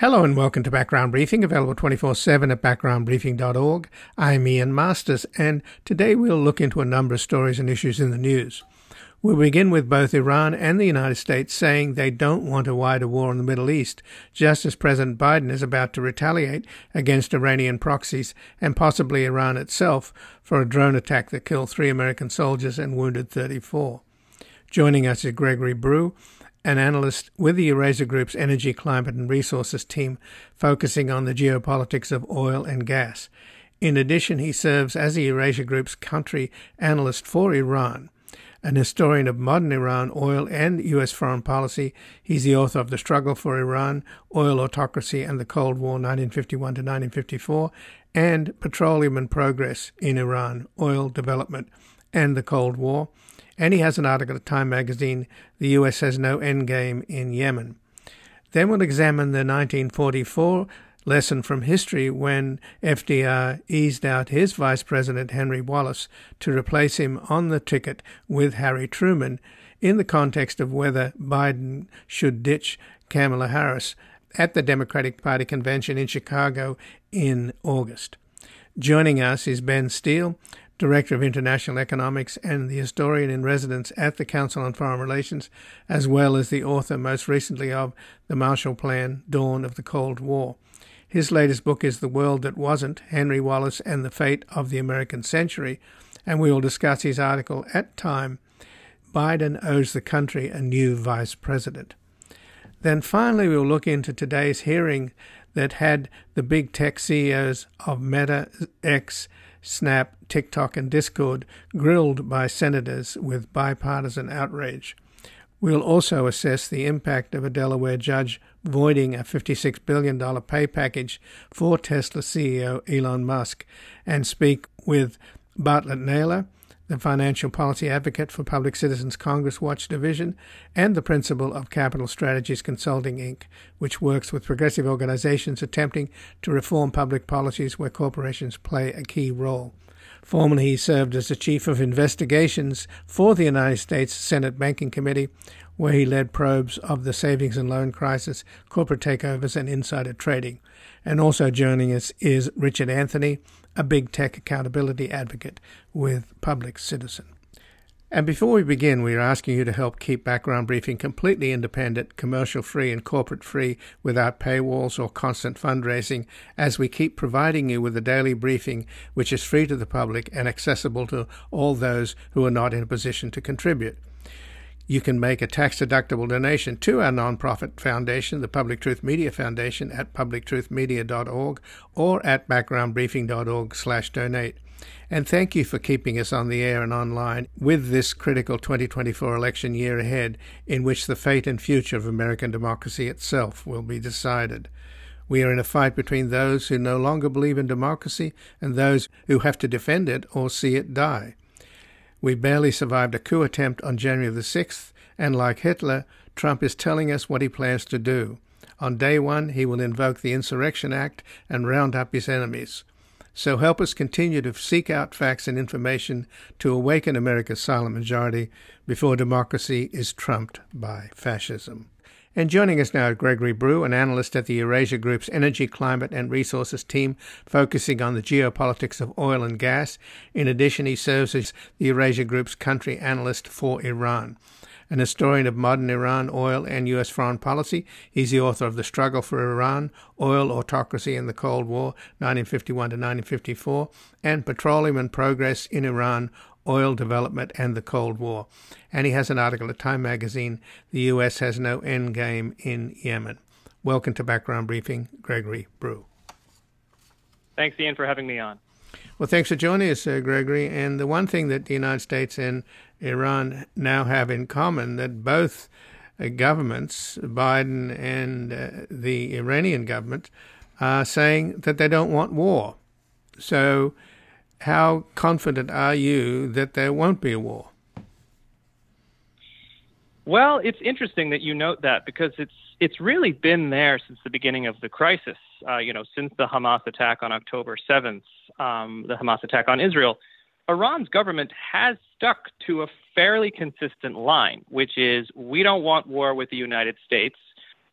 Hello and welcome to Background Briefing, available 24 7 at backgroundbriefing.org. I'm Ian Masters, and today we'll look into a number of stories and issues in the news. We'll begin with both Iran and the United States saying they don't want a wider war in the Middle East, just as President Biden is about to retaliate against Iranian proxies and possibly Iran itself for a drone attack that killed three American soldiers and wounded 34. Joining us is Gregory Brew an analyst with the Eurasia Group's Energy, Climate and Resources team, focusing on the geopolitics of oil and gas. In addition, he serves as the Eurasia Group's country analyst for Iran. An historian of modern Iran, oil, and U.S. foreign policy, he's the author of The Struggle for Iran, Oil Autocracy and the Cold War 1951 to 1954, and Petroleum and Progress in Iran, Oil Development and the Cold War and he has an article at Time magazine, The US Has No Endgame in Yemen. Then we'll examine the 1944 lesson from history when FDR eased out his Vice President Henry Wallace to replace him on the ticket with Harry Truman in the context of whether Biden should ditch Kamala Harris at the Democratic Party convention in Chicago in August. Joining us is Benn Steil, Director of International Economics and the historian in residence at the Council on Foreign Relations, as well as the author most recently of The Marshall Plan Dawn of the Cold War. His latest book is The World That Wasn't Henry Wallace and the Fate of the American Century, and we will discuss his article at Time Biden Owes the Country a New Vice President. Then finally, we'll look into today's hearing that had the big tech CEOs of Meta, X, Snap, TikTok, and Discord grilled by senators with bipartisan outrage. We'll also assess the impact of a Delaware judge voiding a $56 billion pay package for Tesla CEO Elon Musk and speak with Bartlett Naylor, the financial policy advocate for Public Citizens Congress Watch Division, and the principal of Capital Strategies Consulting Inc., which works with progressive organizations attempting to reform public policies where corporations play a key role. Formerly, he served as the chief of investigations for the United States Senate Banking Committee, where he led probes of the savings and loan crisis, corporate takeovers, and insider trading. And also joining us is Richard Anthony, a big tech accountability advocate with Public Citizen. And before we begin, we are asking you to help keep Background Briefing completely independent, commercial free, and corporate free without paywalls or constant fundraising as we keep providing you with a daily briefing which is free to the public and accessible to all those who are not in a position to contribute you can make a tax deductible donation to our nonprofit foundation, the Public Truth Media Foundation, at publictruthmedia.org or at backgroundbriefing.org/donate. And thank you for keeping us on the air and online with this critical 2024 election year ahead, in which the fate and future of American democracy itself will be decided. We are in a fight between those who no longer believe in democracy and those who have to defend it or see it die. We barely survived a coup attempt on January the 6th, and like Hitler, Trump is telling us what he plans to do. On day one, he will invoke the Insurrection Act and round up his enemies. So help us continue to seek out facts and information to awaken America's silent majority before democracy is trumped by fascism. And joining us now is Gregory Brew, an analyst at the Eurasia Group's Energy, Climate and Resources team, focusing on the geopolitics of oil and gas. In addition, he serves as the Eurasia Group's country analyst for Iran. An historian of modern Iran, oil, and U.S. foreign policy, he's the author of The Struggle for Iran, Oil, Autocracy, and the Cold War, 1951 to 1954, and Petroleum and Progress in Iran, oil development, and the Cold War. And he has an article at Time magazine The U.S. has no end game in Yemen. Welcome to Background Briefing, Gregory Brew. Thanks, Ian, for having me on. Well, thanks for joining us, uh, Gregory. And the one thing that the United States and Iran now have in common that both uh, governments, Biden and uh, the Iranian government, are saying that they don't want war. So how confident are you that there won't be a war? Well, it's interesting that you note that because it's it's really been there since the beginning of the crisis. Uh, you know, since the Hamas attack on October 7th, um, the Hamas attack on Israel, Iran's government has stuck to a fairly consistent line, which is we don't want war with the United States.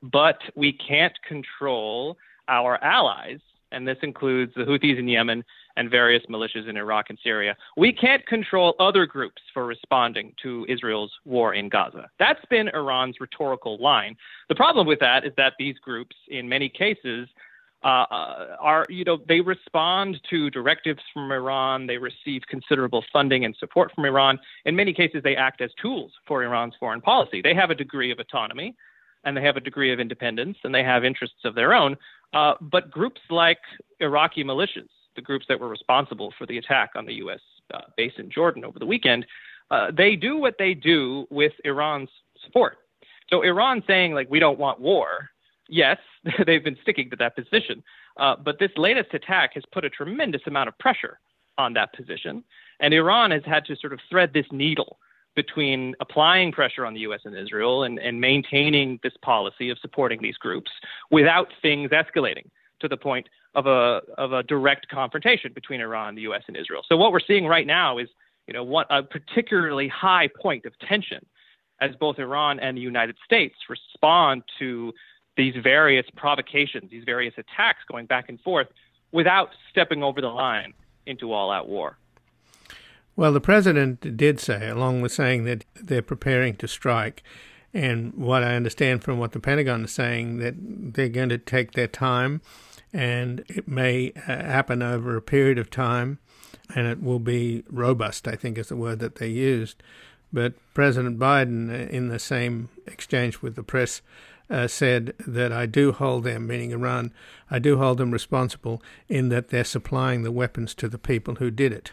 but we can't control our allies, and this includes the Houthis in Yemen and various militias in Iraq and Syria. We can't control other groups for responding to Israel's war in Gaza. That's been Iran's rhetorical line. The problem with that is that these groups, in many cases, uh, are, you know, they respond to directives from Iran. They receive considerable funding and support from Iran. In many cases, they act as tools for Iran's foreign policy. They have a degree of autonomy and they have a degree of independence and they have interests of their own. Uh, but groups like Iraqi militias, the groups that were responsible for the attack on the U.S. Uh, base in Jordan over the weekend, uh, they do what they do with Iran's support. So Iran saying like we don't want war, yes, they've been sticking to that position. Uh, but this latest attack has put a tremendous amount of pressure on that position, and Iran has had to sort of thread this needle between applying pressure on the U.S. and Israel and, and maintaining this policy of supporting these groups without things escalating to the point of a of a direct confrontation between Iran, the U.S. and Israel. So what we're seeing right now is, you know, what a particularly high point of tension as both Iran and the United States respond to these various provocations, these various attacks going back and forth without stepping over the line into all-out war. Well, the president did say, along with saying that they're preparing to strike, and what I understand from what the Pentagon is saying, that they're going to take their time, and it may uh, happen over a period of time, and it will be robust, I think is the word that they used. But President Biden, uh, in the same exchange with the press, uh, said that I do hold them, meaning Iran, I do hold them responsible in that they're supplying the weapons to the people who did it.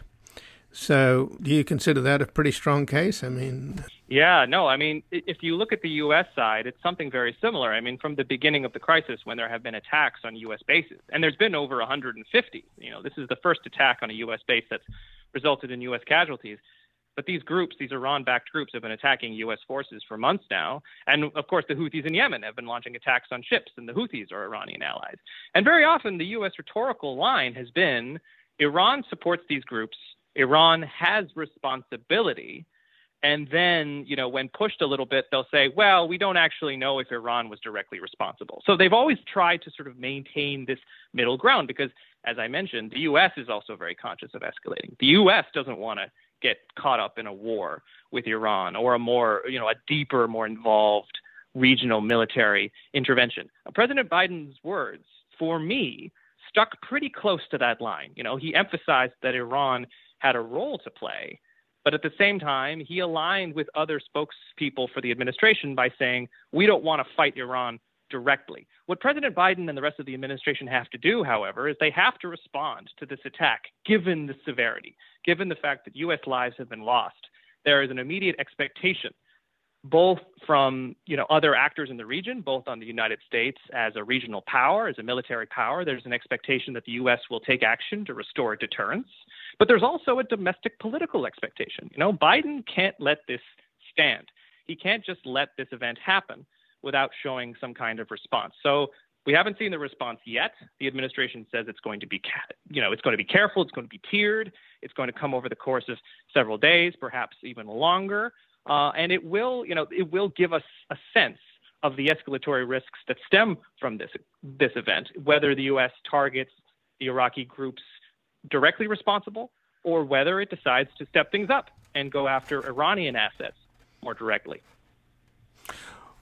So, do you consider that a pretty strong case? I mean, yeah, no, I mean, if you look at the U.S. side, it's something very similar. I mean, from the beginning of the crisis, when there have been attacks on U.S. bases, and there's been over 150. You know, this is the first attack on a U.S. base that's resulted in U.S. casualties. But these groups, these Iran-backed groups, have been attacking U.S. forces for months now. And of course, the Houthis in Yemen have been launching attacks on ships, and the Houthis are Iranian allies. And very often, the U.S. rhetorical line has been Iran supports these groups Iran has responsibility. And then, you know, when pushed a little bit, they'll say, well, we don't actually know if Iran was directly responsible. So they've always tried to sort of maintain this middle ground because, as I mentioned, the U.S. is also very conscious of escalating. The U.S. doesn't want to get caught up in a war with Iran or a more, you know, a deeper, more involved regional military intervention. President Biden's words, for me, stuck pretty close to that line. You know, he emphasized that Iran had a role to play. But at the same time, he aligned with other spokespeople for the administration by saying, we don't want to fight Iran directly. What President Biden and the rest of the administration have to do, however, is they have to respond to this attack, given the severity, given the fact that U.S. lives have been lost. There is an immediate expectation both from you know other actors in the region, both on the United States as a regional power, as a military power. There's an expectation that the U.S. will take action to restore deterrence, but there's also a domestic political expectation. You know, Biden can't let this stand. He can't just let this event happen without showing some kind of response. So we haven't seen the response yet. The administration says it's going to be, you know, it's going to be careful. It's going to be tiered. It's going to come over the course of several days, perhaps even longer. Uh, and it will, you know, it will give us a sense of the escalatory risks that stem from this this event, whether the U.S. targets the Iraqi groups directly responsible, or whether it decides to step things up and go after Iranian assets more directly.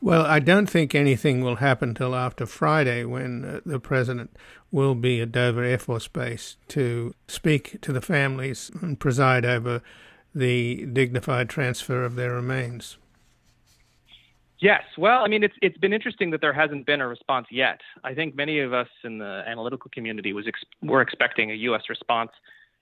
Well, I don't think anything will happen till after Friday when uh, the president will be at Dover Air Force Base to speak to the families and preside over the dignified transfer of their remains. Yes, well, I mean, it's it's been interesting that there hasn't been a response yet. I think many of us in the analytical community was ex- were expecting a U.S. response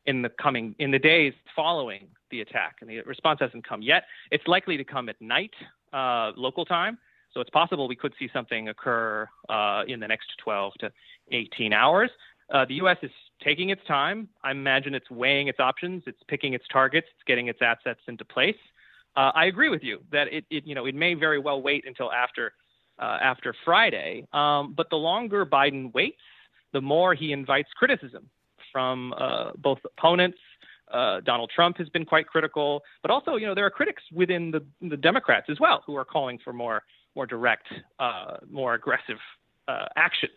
in the coming in the days following the attack, and the response hasn't come yet. It's likely to come at night, uh, local time, so it's possible we could see something occur uh, in the next 12 to 18 hours. Uh, the U.S. is taking its time. I imagine it's weighing its options, it's picking its targets, it's getting its assets into place. Uh, I agree with you that it, it, you know, it may very well wait until after uh, after Friday. Um, but the longer Biden waits, the more he invites criticism from uh, both opponents. Uh, Donald Trump has been quite critical, but also, you know, there are critics within the, the Democrats as well who are calling for more more direct, uh, more aggressive uh, action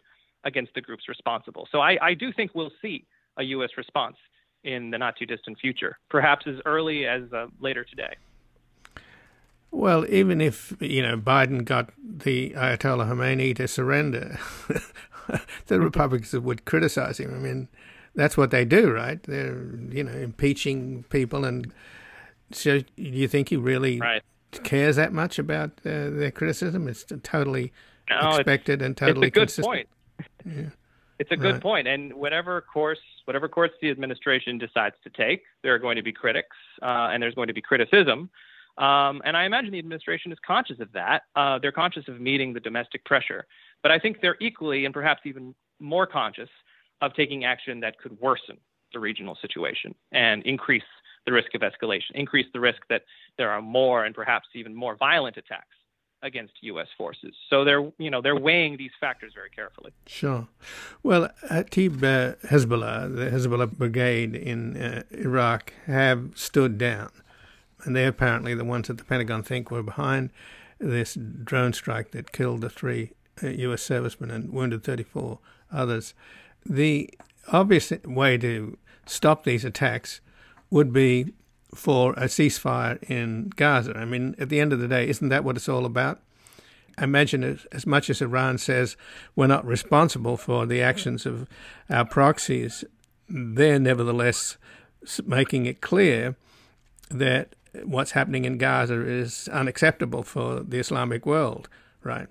against the groups responsible. So I, I, do think we'll see a U.S. response in the not too distant future, perhaps as early as uh, later today. Well, even if you know Biden got the Ayatollah Khomeini to surrender, the Republicans would criticize him. I mean, that's what they do, right? They're you know impeaching people, and so do you think he really right. cares that much about uh, their criticism? It's totally no, expected it's, and totally it's a good consistent. Point. Yeah. It's a good right. point. and whatever course, whatever course the administration decides to take, there are going to be critics, uh, and there's going to be criticism. Um, and I imagine the administration is conscious of that. Uh, they're conscious of meeting the domestic pressure, but I think they're equally and perhaps even more conscious of taking action that could worsen the regional situation and increase the risk of escalation, increase the risk that there are more and perhaps even more violent attacks against U.S. forces. So they're, you know, they're weighing these factors very carefully. Sure. Well, Atib uh, Hezbollah, the Hezbollah brigade in uh, Iraq, have stood down, and they're apparently the ones that the Pentagon think were behind this drone strike that killed the three uh, U.S. servicemen and wounded 34 others. The obvious way to stop these attacks would be for a ceasefire in Gaza. I mean, at the end of the day, isn't that what it's all about? Imagine as much as Iran says we're not responsible for the actions of our proxies, they're nevertheless making it clear that what's happening in Gaza is unacceptable for the Islamic world, right?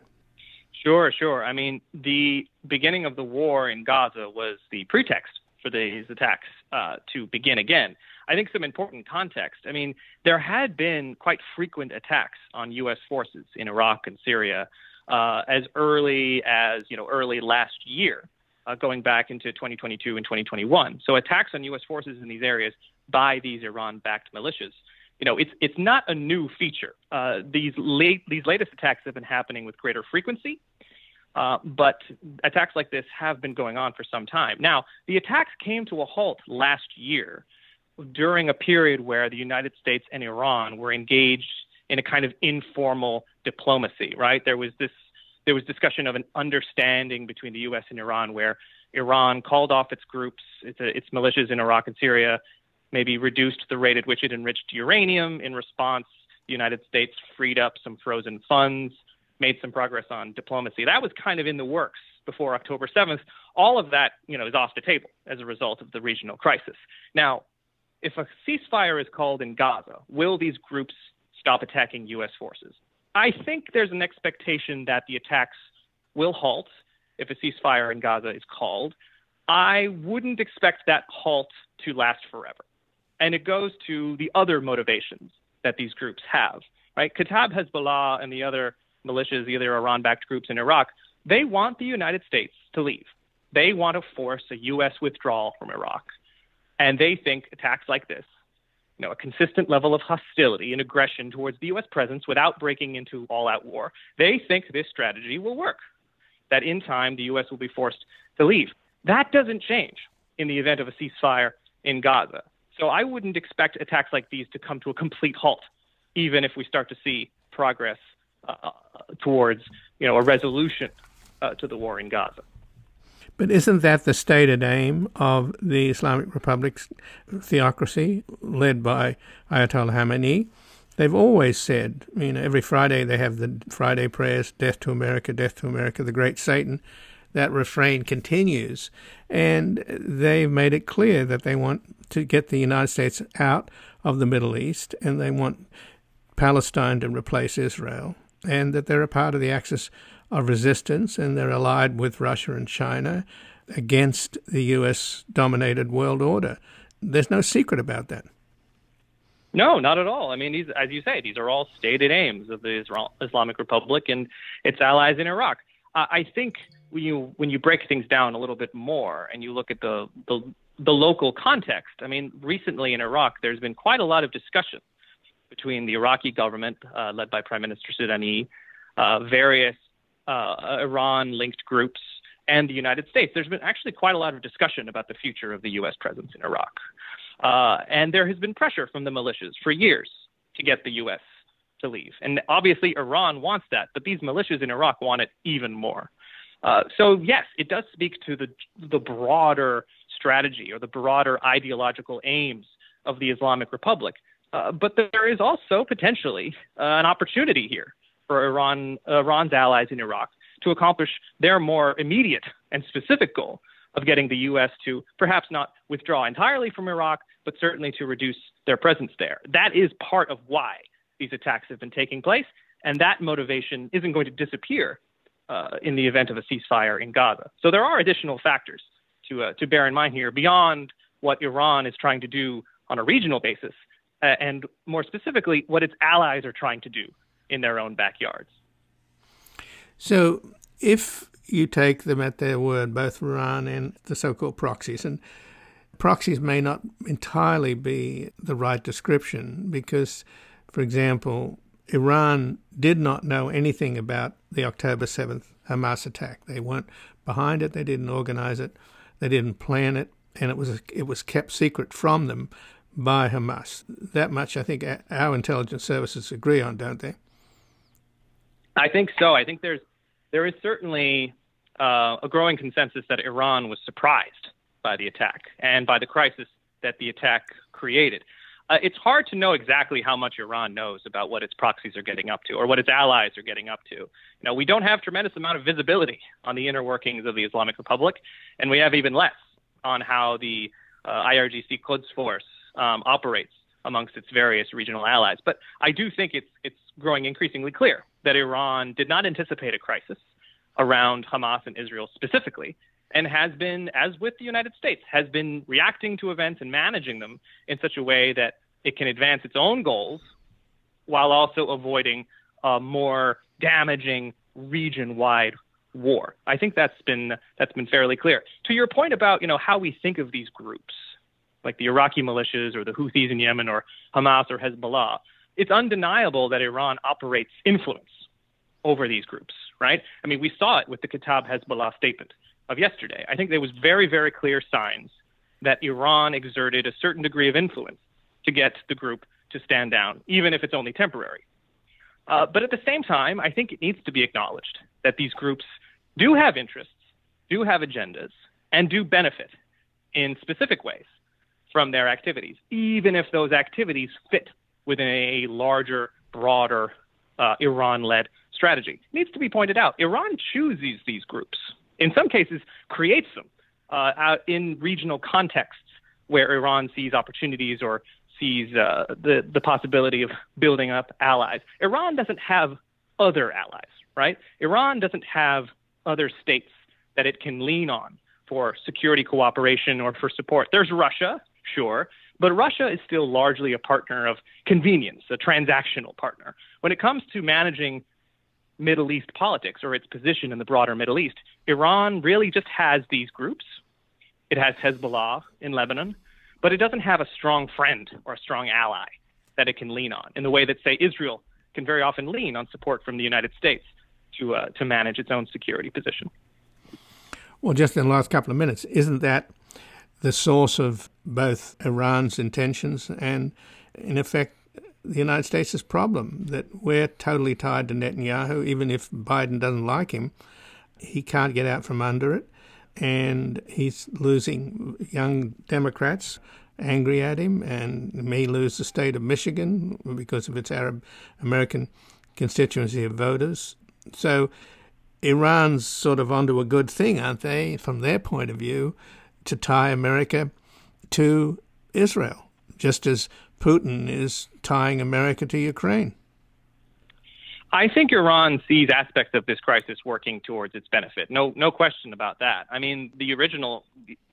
Sure, sure. I mean, the beginning of the war in Gaza was the pretext for these attacks uh, to begin again. I think some important context. I mean, there had been quite frequent attacks on U.S. forces in Iraq and Syria uh, as early as you know early last year, uh, going back into 2022 and 2021. So attacks on U.S. forces in these areas by these Iran-backed militias. You know, it's it's not a new feature. Uh, these late these latest attacks have been happening with greater frequency. Uh, but attacks like this have been going on for some time. Now, the attacks came to a halt last year during a period where the United States and Iran were engaged in a kind of informal diplomacy, right? There was this there was discussion of an understanding between the U.S. and Iran where Iran called off its groups, its, its militias in Iraq and Syria, maybe reduced the rate at which it enriched uranium. In response, the United States freed up some frozen funds, made some progress on diplomacy. That was kind of in the works before October 7th. All of that, you know, is off the table as a result of the regional crisis. Now, if a ceasefire is called in Gaza, will these groups stop attacking U.S. forces? I think there's an expectation that the attacks will halt if a ceasefire in Gaza is called. I wouldn't expect that halt to last forever. And it goes to the other motivations that these groups have, right? Kata'ib Hezbollah and the other militias, the other Iran backed groups in Iraq, they want the United States to leave. They want to force a U.S. withdrawal from Iraq. And they think attacks like this, you know, a consistent level of hostility and aggression towards the U.S. presence without breaking into all out war, they think this strategy will work, that in time the U.S. will be forced to leave. That doesn't change in the event of a ceasefire in Gaza. So I wouldn't expect attacks like these to come to a complete halt, even if we start to see progress uh, towards, you know, a resolution uh, to the war in Gaza. But isn't that the stated aim of the Islamic Republic's theocracy led by Ayatollah Khamenei? They've always said, you know, every Friday they have the Friday prayers, death to America, death to America, the great Satan. That refrain continues. And they've made it clear that they want to get the United States out of the Middle East and they want Palestine to replace Israel and that they're a part of the axis of resistance and they're allied with Russia and China against the U.S. dominated world order. There's no secret about that. No, not at all. I mean, these, as you say, these are all stated aims of the Islamic Republic and its allies in Iraq. Uh, I think you when you break things down a little bit more and you look at the, the the local context, I mean, recently in Iraq, there's been quite a lot of discussion between the Iraqi government, uh, led by Prime Minister Sudani, uh, various uh, Iran linked groups and the United States. There's been actually quite a lot of discussion about the future of the U.S. presence in Iraq. Uh, and there has been pressure from the militias for years to get the U.S. to leave. And obviously, Iran wants that, but these militias in Iraq want it even more. Uh, so, yes, it does speak to the, the broader strategy or the broader ideological aims of the Islamic Republic. Uh, but there is also potentially uh, an opportunity here for Iran, Iran's allies in Iraq to accomplish their more immediate and specific goal of getting the U.S. to perhaps not withdraw entirely from Iraq, but certainly to reduce their presence there. That is part of why these attacks have been taking place, and that motivation isn't going to disappear uh, in the event of a ceasefire in Gaza. So there are additional factors to uh, to bear in mind here beyond what Iran is trying to do on a regional basis, uh, and more specifically, what its allies are trying to do in their own backyards. So, if you take them at their word, both Iran and the so called proxies, and proxies may not entirely be the right description because, for example, Iran did not know anything about the October 7th Hamas attack. They weren't behind it, they didn't organize it, they didn't plan it, and it was it was kept secret from them by Hamas. That much I think our intelligence services agree on, don't they? I think so. I think there's there is certainly uh, a growing consensus that Iran was surprised by the attack and by the crisis that the attack created. Uh, it's hard to know exactly how much Iran knows about what its proxies are getting up to or what its allies are getting up to. You know, we don't have tremendous amount of visibility on the inner workings of the Islamic Republic, and we have even less on how the uh, IRGC Quds force um, operates amongst its various regional allies. But I do think it's it's growing increasingly clear that Iran did not anticipate a crisis around Hamas and Israel specifically, and has been, as with the United States, has been reacting to events and managing them in such a way that it can advance its own goals while also avoiding a more damaging region-wide war. I think that's been that's been fairly clear. To your point about you know how we think of these groups, like the Iraqi militias or the Houthis in Yemen or Hamas or Hezbollah, it's undeniable that Iran operates influence over these groups, right? I mean, we saw it with the Kata'ib Hezbollah statement of yesterday. I think there was very, very clear signs that Iran exerted a certain degree of influence to get the group to stand down, even if it's only temporary. Uh, but at the same time, I think it needs to be acknowledged that these groups do have interests, do have agendas, and do benefit in specific ways from their activities, even if those activities fit within a larger, broader uh, Iran led strategy. It needs to be pointed out Iran chooses these groups, in some cases, creates them uh, in regional contexts where Iran sees opportunities or sees uh, the, the possibility of building up allies. Iran doesn't have other allies, right? Iran doesn't have other states that it can lean on for security cooperation or for support. There's Russia, sure, but Russia is still largely a partner of convenience, a transactional partner. When it comes to managing Middle East politics or its position in the broader Middle East, Iran really just has these groups. It has Hezbollah in Lebanon, but it doesn't have a strong friend or a strong ally that it can lean on in the way that, say, Israel can very often lean on support from the United States to uh, to manage its own security position. Well, just in the last couple of minutes, isn't that the source of both Iran's intentions and, in effect, the United States' problem that we're totally tied to Netanyahu. Even if Biden doesn't like him, he can't get out from under it. And he's losing young Democrats angry at him and may lose the state of Michigan because of its Arab American constituency of voters. So Iran's sort of onto a good thing, aren't they, from their point of view? to tie America to Israel, just as Putin is tying America to Ukraine. I think Iran sees aspects of this crisis working towards its benefit. No, no question about that. I mean, the original,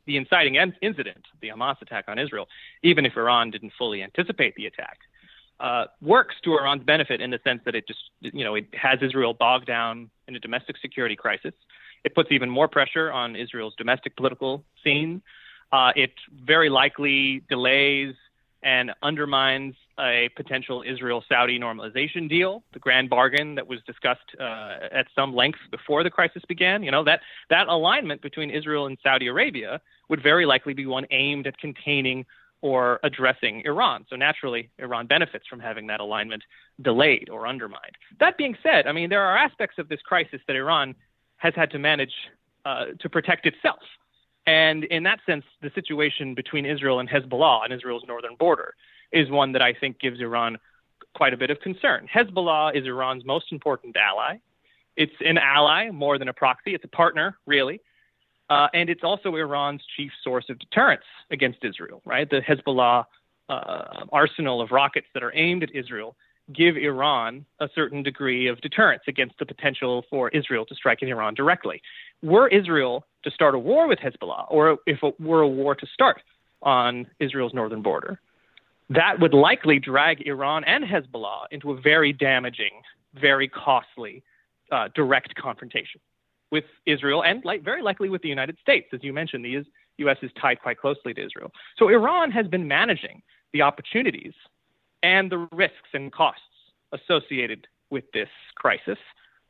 the inciting incident, the Hamas attack on Israel, even if Iran didn't fully anticipate the attack, uh, works to Iran's benefit in the sense that it just, you know, it has Israel bogged down in a domestic security crisis. It puts even more pressure on Israel's domestic political scene. Uh, it very likely delays and undermines a potential Israel Saudi normalization deal, the grand bargain that was discussed uh, at some length before the crisis began. You know, that, that alignment between Israel and Saudi Arabia would very likely be one aimed at containing or addressing Iran. So naturally, Iran benefits from having that alignment delayed or undermined. That being said, I mean, there are aspects of this crisis that Iran has had to manage uh, to protect itself. And in that sense, the situation between Israel and Hezbollah on Israel's northern border is one that I think gives Iran quite a bit of concern. Hezbollah is Iran's most important ally. It's an ally more than a proxy, it's a partner, really. Uh, and it's also Iran's chief source of deterrence against Israel, right? The Hezbollah uh, arsenal of rockets that are aimed at Israel give Iran a certain degree of deterrence against the potential for Israel to strike at Iran directly. Were Israel to start a war with Hezbollah, or if it were a war to start on Israel's northern border, that would likely drag Iran and Hezbollah into a very damaging, very costly uh, direct confrontation with Israel and like, very likely with the United States. As you mentioned, the U.S. is tied quite closely to Israel. So Iran has been managing the opportunities and the risks and costs associated with this crisis.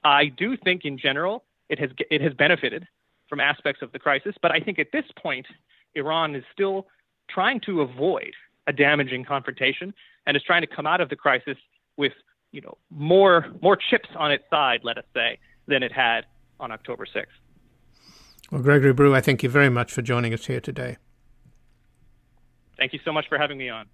I do think, in general, it has it has benefited from aspects of the crisis, but I think at this point, Iran is still trying to avoid a damaging confrontation and is trying to come out of the crisis with you know more more chips on its side, let us say, than it had on October 6th. Well, Gregory Brew, I thank you very much for joining us here today. Thank you so much for having me on.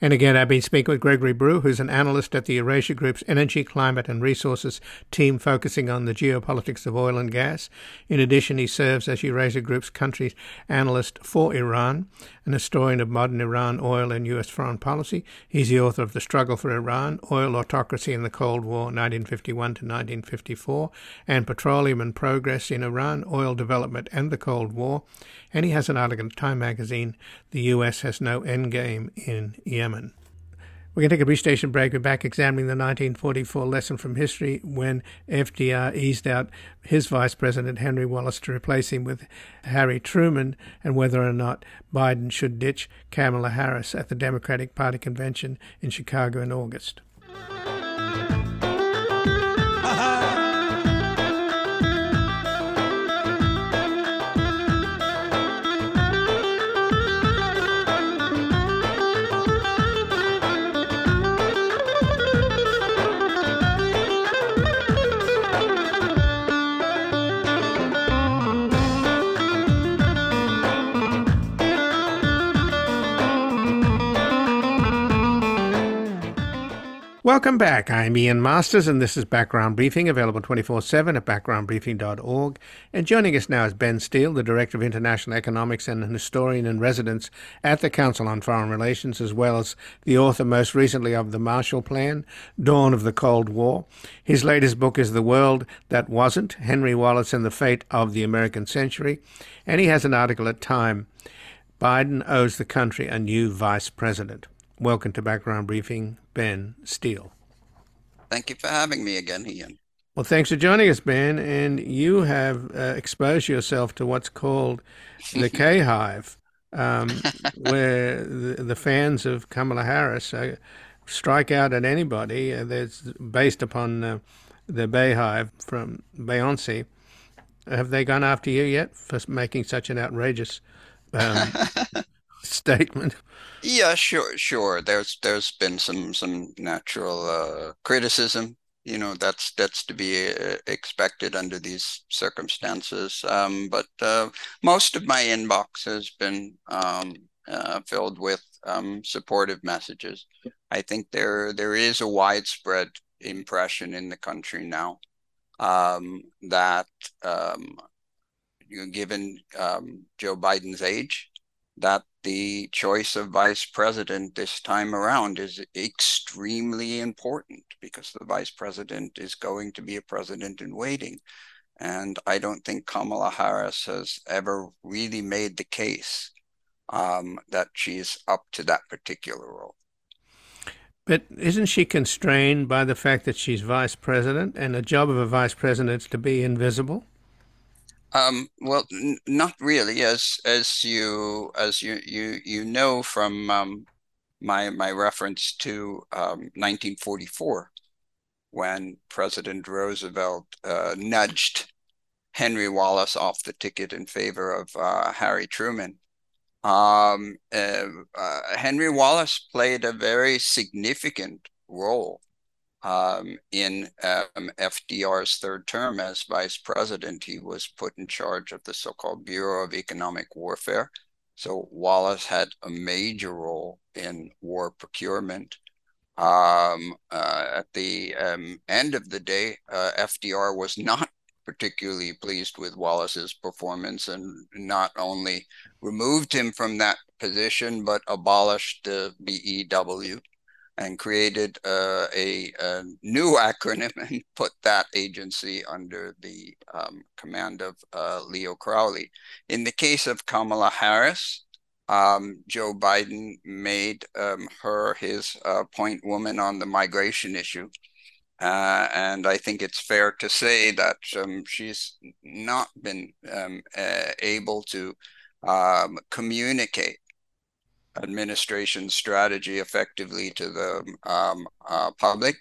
And again, I've been speaking with Gregory Brew, who's an analyst at the Eurasia Group's Energy, Climate and Resources team focusing on the geopolitics of oil and gas. In addition, he serves as Eurasia Group's country analyst for Iran, an historian of modern Iran oil and U.S. foreign policy. He's the author of The Struggle for Iran, Oil Autocracy in the Cold War, 1951 to 1954, and Petroleum and Progress in Iran, Oil Development and the Cold War. And he has an article in Time magazine, The U.S. Has No Endgame in Yemen. We're going to take a brief station break. We're back examining the 1944 lesson from history when FDR eased out his vice president, Henry Wallace, to replace him with Harry Truman, and whether or not Biden should ditch Kamala Harris at the Democratic Party convention in Chicago in August. Welcome back. I'm Ian Masters, and this is Background Briefing, available 24 7 at backgroundbriefing.org. And joining us now is Benn Steil, the Director of International Economics and an historian in residence at the Council on Foreign Relations, as well as the author most recently of The Marshall Plan Dawn of the Cold War. His latest book is The World That Wasn't Henry Wallace and the Fate of the American Century. And he has an article at Time Biden owes the country a new vice president. Welcome to Background Briefing, Benn Steil. Thank you for having me again, Ian. Well, thanks for joining us, Benn. And you have uh, exposed yourself to what's called the K Hive, um, where the, the, fans of Kamala Harris uh, strike out at anybody uh, that's based upon uh, the BeyHive from Beyonce. Have they gone after you yet for making such an outrageous um, statement? Yeah, sure, sure. There's there's been some some natural uh, criticism. You know, that's that's to be uh, expected under these circumstances. Um, but uh, most of my inbox has been um, uh, filled with um, supportive messages. I think there there is a widespread impression in the country now um, that um, you know, given um, Joe Biden's age, that the choice of vice president this time around is extremely important because the vice president is going to be a president in waiting. And I don't think Kamala Harris has ever really made the case um, that she's up to that particular role. But isn't she constrained by the fact that she's vice president and the job of a vice president is to be invisible? Um, well, n- not really, as as you as you you you know from um, my my reference to um, 1944, when President Roosevelt uh, nudged Henry Wallace off the ticket in favor of uh, Harry Truman. um, uh, uh, Henry Wallace played a very significant role um, in um, FDR's third term as vice president. He was put in charge of the so called Bureau of Economic Warfare. So Wallace had a major role in war procurement. Um, uh, at the um, end of the day, uh, FDR was not particularly pleased with Wallace's performance and not only removed him from that position, but abolished the BEW and created uh, a, a, new acronym and put that agency under the um, command of uh, Leo Crowley. In the case of Kamala Harris, um, Joe Biden made um, her his uh, point woman on the migration issue. Uh, and I think it's fair to say that um, she's not been um, able to um, communicate administration strategy effectively to the um, uh, public.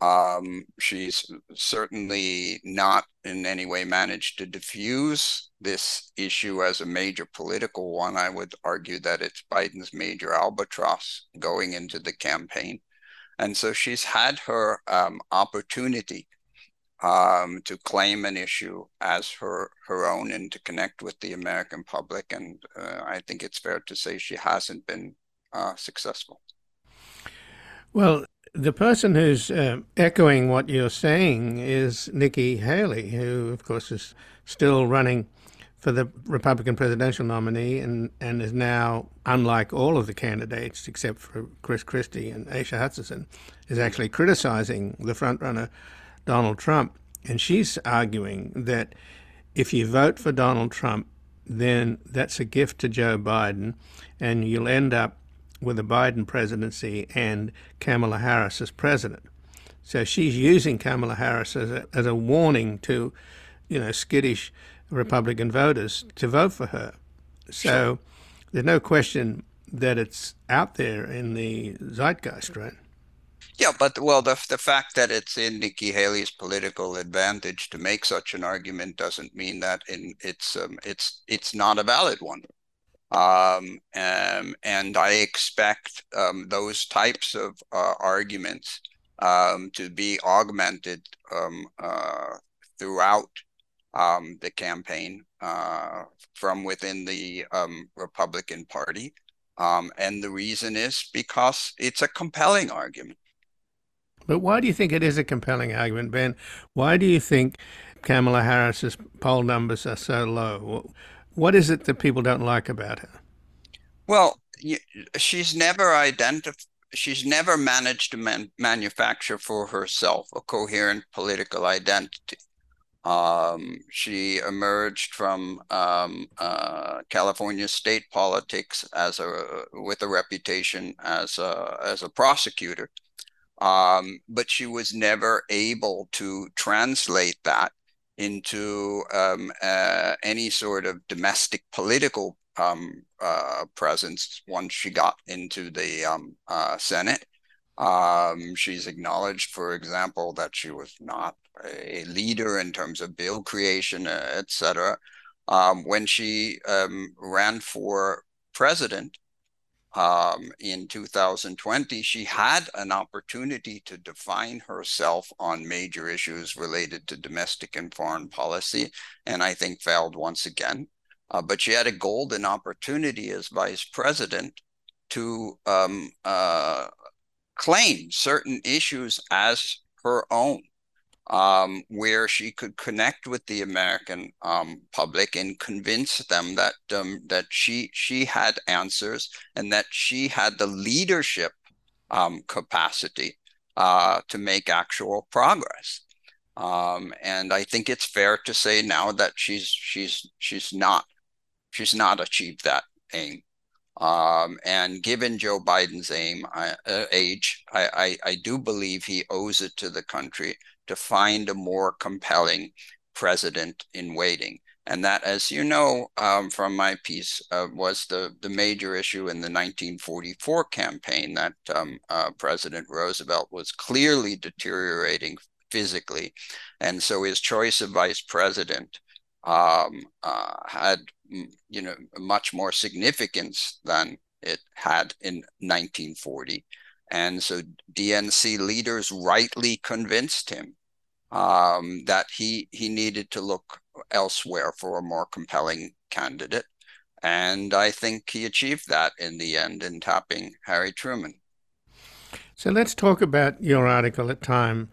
Um, she's certainly not in any way managed to diffuse this issue as a major political one. I would argue that it's Biden's major albatross going into the campaign. And so she's had her um, opportunity um, to claim an issue as her, her own and to connect with the American public. And uh, I think it's fair to say she hasn't been uh, successful. Well, the person who's uh, echoing what you're saying is Nikki Haley, who, of course, is still running for the Republican presidential nominee and, and is now, unlike all of the candidates except for Chris Christie and Asa Hutchinson, is actually criticizing the frontrunner Donald Trump. And she's arguing that if you vote for Donald Trump, then that's a gift to Joe Biden, and you'll end up with a Biden presidency and Kamala Harris as president. So she's using Kamala Harris as a, as a warning to, you know, skittish Republican voters to vote for her. So sure. there's no question that it's out there in the zeitgeist, right? Yeah, but well, the the fact that it's in Nikki Haley's political advantage to make such an argument doesn't mean that in it's um, it's it's not a valid one. Um, um, and I expect um, those types of uh, arguments um, to be augmented um, uh, throughout the campaign uh, from within the Republican Party. And the reason is because it's a compelling argument. But why do you think it is a compelling argument, Benn? Why do you think Kamala Harris's poll numbers are so low? What is it that people don't like about her? Well, she's never identified. She's never managed to man- manufacture for herself a coherent political identity. Um, she emerged from um, uh, California state politics as a with a reputation as a as a prosecutor, um, but she was never able to translate that into um, uh, any sort of domestic political um, uh, presence once she got into the um, uh, Senate. Um, she's acknowledged, for example, that she was not a leader in terms of bill creation, uh, etc. Um, when she ran for president um, in 2020, she had an opportunity to define herself on major issues related to domestic and foreign policy, and I think failed once again. Uh, but she had a golden opportunity as vice president to um, uh, claim certain issues as her own, um, where she could connect with the American um, public and convince them that um, that she she had answers and that she had the leadership um, capacity uh, to make actual progress. Um, and I think it's fair to say now that she's she's she's not she's not achieved that aim. Um, and given Joe Biden's aim, uh, age, I, I, I do believe he owes it to the country to find a more compelling president in waiting. And that, as you know um, from my piece, uh, was the, the major issue in the 1944 campaign that um, uh, President Roosevelt was clearly deteriorating physically. And so his choice of vice president um, uh, had you know much more significance than it had in 1940. And so DNC leaders rightly convinced him um, that he he needed to look elsewhere for a more compelling candidate. And I think he achieved that in the end in tapping Harry Truman. So let's talk about your article at Time.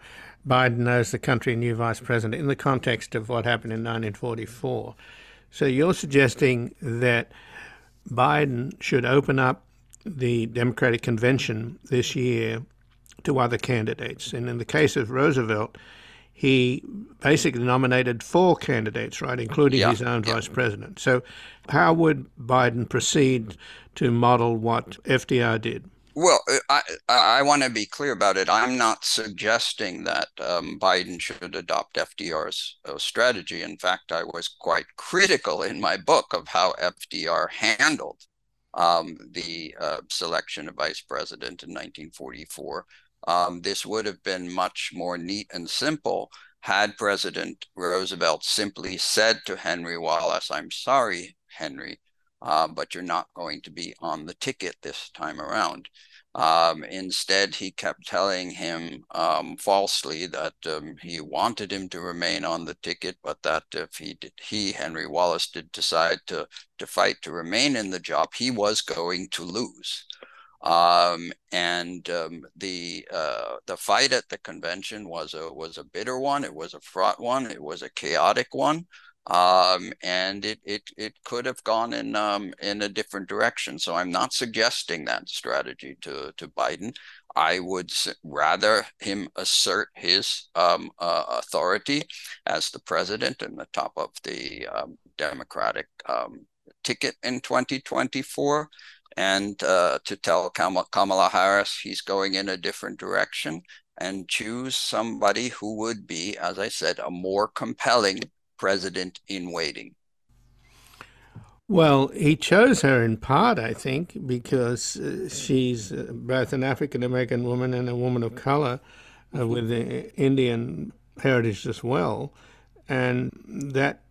Biden knows the country new vice president in the context of what happened in 1944. So you're suggesting that Biden should open up the Democratic Convention this year to other candidates. And in the case of Roosevelt, he basically nominated four candidates, right, including yeah, his own yeah. vice president. So, how would Biden proceed to model what FDR did? Well, I I want to be clear about it. I'm not suggesting that um, Biden should adopt FDR's uh, strategy. In fact, I was quite critical in my book of how FDR handled um, the uh, selection of vice president in 1944. Um, this would have been much more neat and simple had President Roosevelt simply said to Henry Wallace, I'm sorry, Henry, uh, but you're not going to be on the ticket this time around. Um, instead, he kept telling him um, falsely that um, he wanted him to remain on the ticket, but that if he did, he Henry Wallace did decide to to fight to remain in the job, he was going to lose. Um, and um, the uh, the fight at the convention was a was a bitter one. It was a fraught one. It was a chaotic one um, and it, it it could have gone in um, in a different direction. So I'm not suggesting that strategy to to Biden. I would rather him assert his um, uh, authority as the president and the top of the um, Democratic um, ticket in 2024, and uh, to tell Kamala Harris he's going in a different direction and choose somebody who would be, as I said, a more compelling president in waiting? Well, he chose her in part, I think, because uh, she's uh, both an African American woman and a woman of color uh, with Indian heritage as well. And that,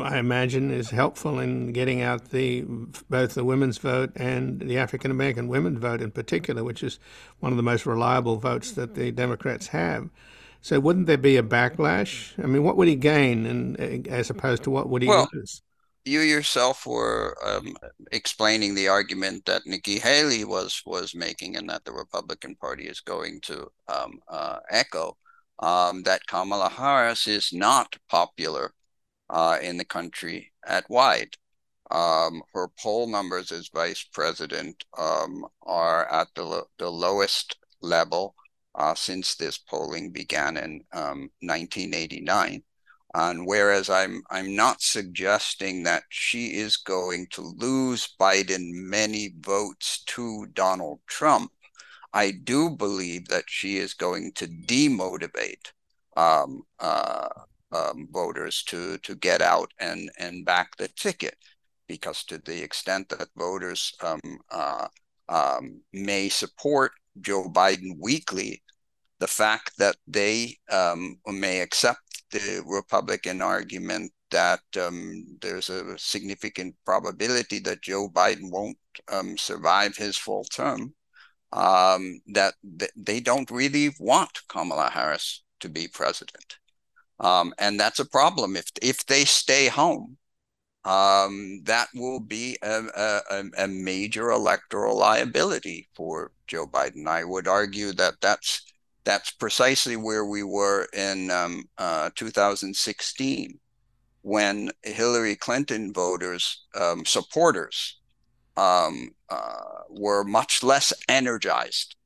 I imagine, is helpful in getting out the both the women's vote and the African American women's vote in particular, which is one of the most reliable votes that the Democrats have. So wouldn't there be a backlash? I mean, what would he gain, and as opposed to what would he well, lose? You yourself were um, explaining the argument that Nikki Haley was was making, and that the Republican Party is going to um, uh, echo um, that Kamala Harris is not popular uh, in the country at wide. Um, her poll numbers as vice president um, are at the, the lowest level uh, since this polling began in um, 1989. And whereas I'm I'm not suggesting that she is going to lose Biden many votes to Donald Trump, I do believe that she is going to demotivate um, uh, um, voters to to get out and and back the ticket, because to the extent that voters um, uh, um, may support Joe Biden weekly, the fact that they um, may accept the Republican argument that um, there's a significant probability that Joe Biden won't um, survive his full term, um, that th- they don't really want Kamala Harris to be president. Um, and that's a problem. If, if they stay home, um, that will be a, a, a, major electoral liability for Joe Biden. I would argue that that's that's precisely where we were in um, uh, 2016 when Hillary Clinton voters, um, supporters, um, uh, were much less energized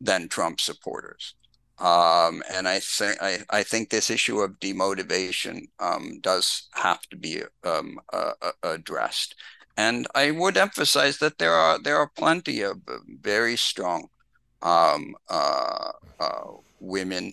than Trump supporters. Um, and I think I, think this issue of demotivation um, does have to be um, uh, addressed. And I would emphasize that there are there are plenty of very strong um, uh, uh, women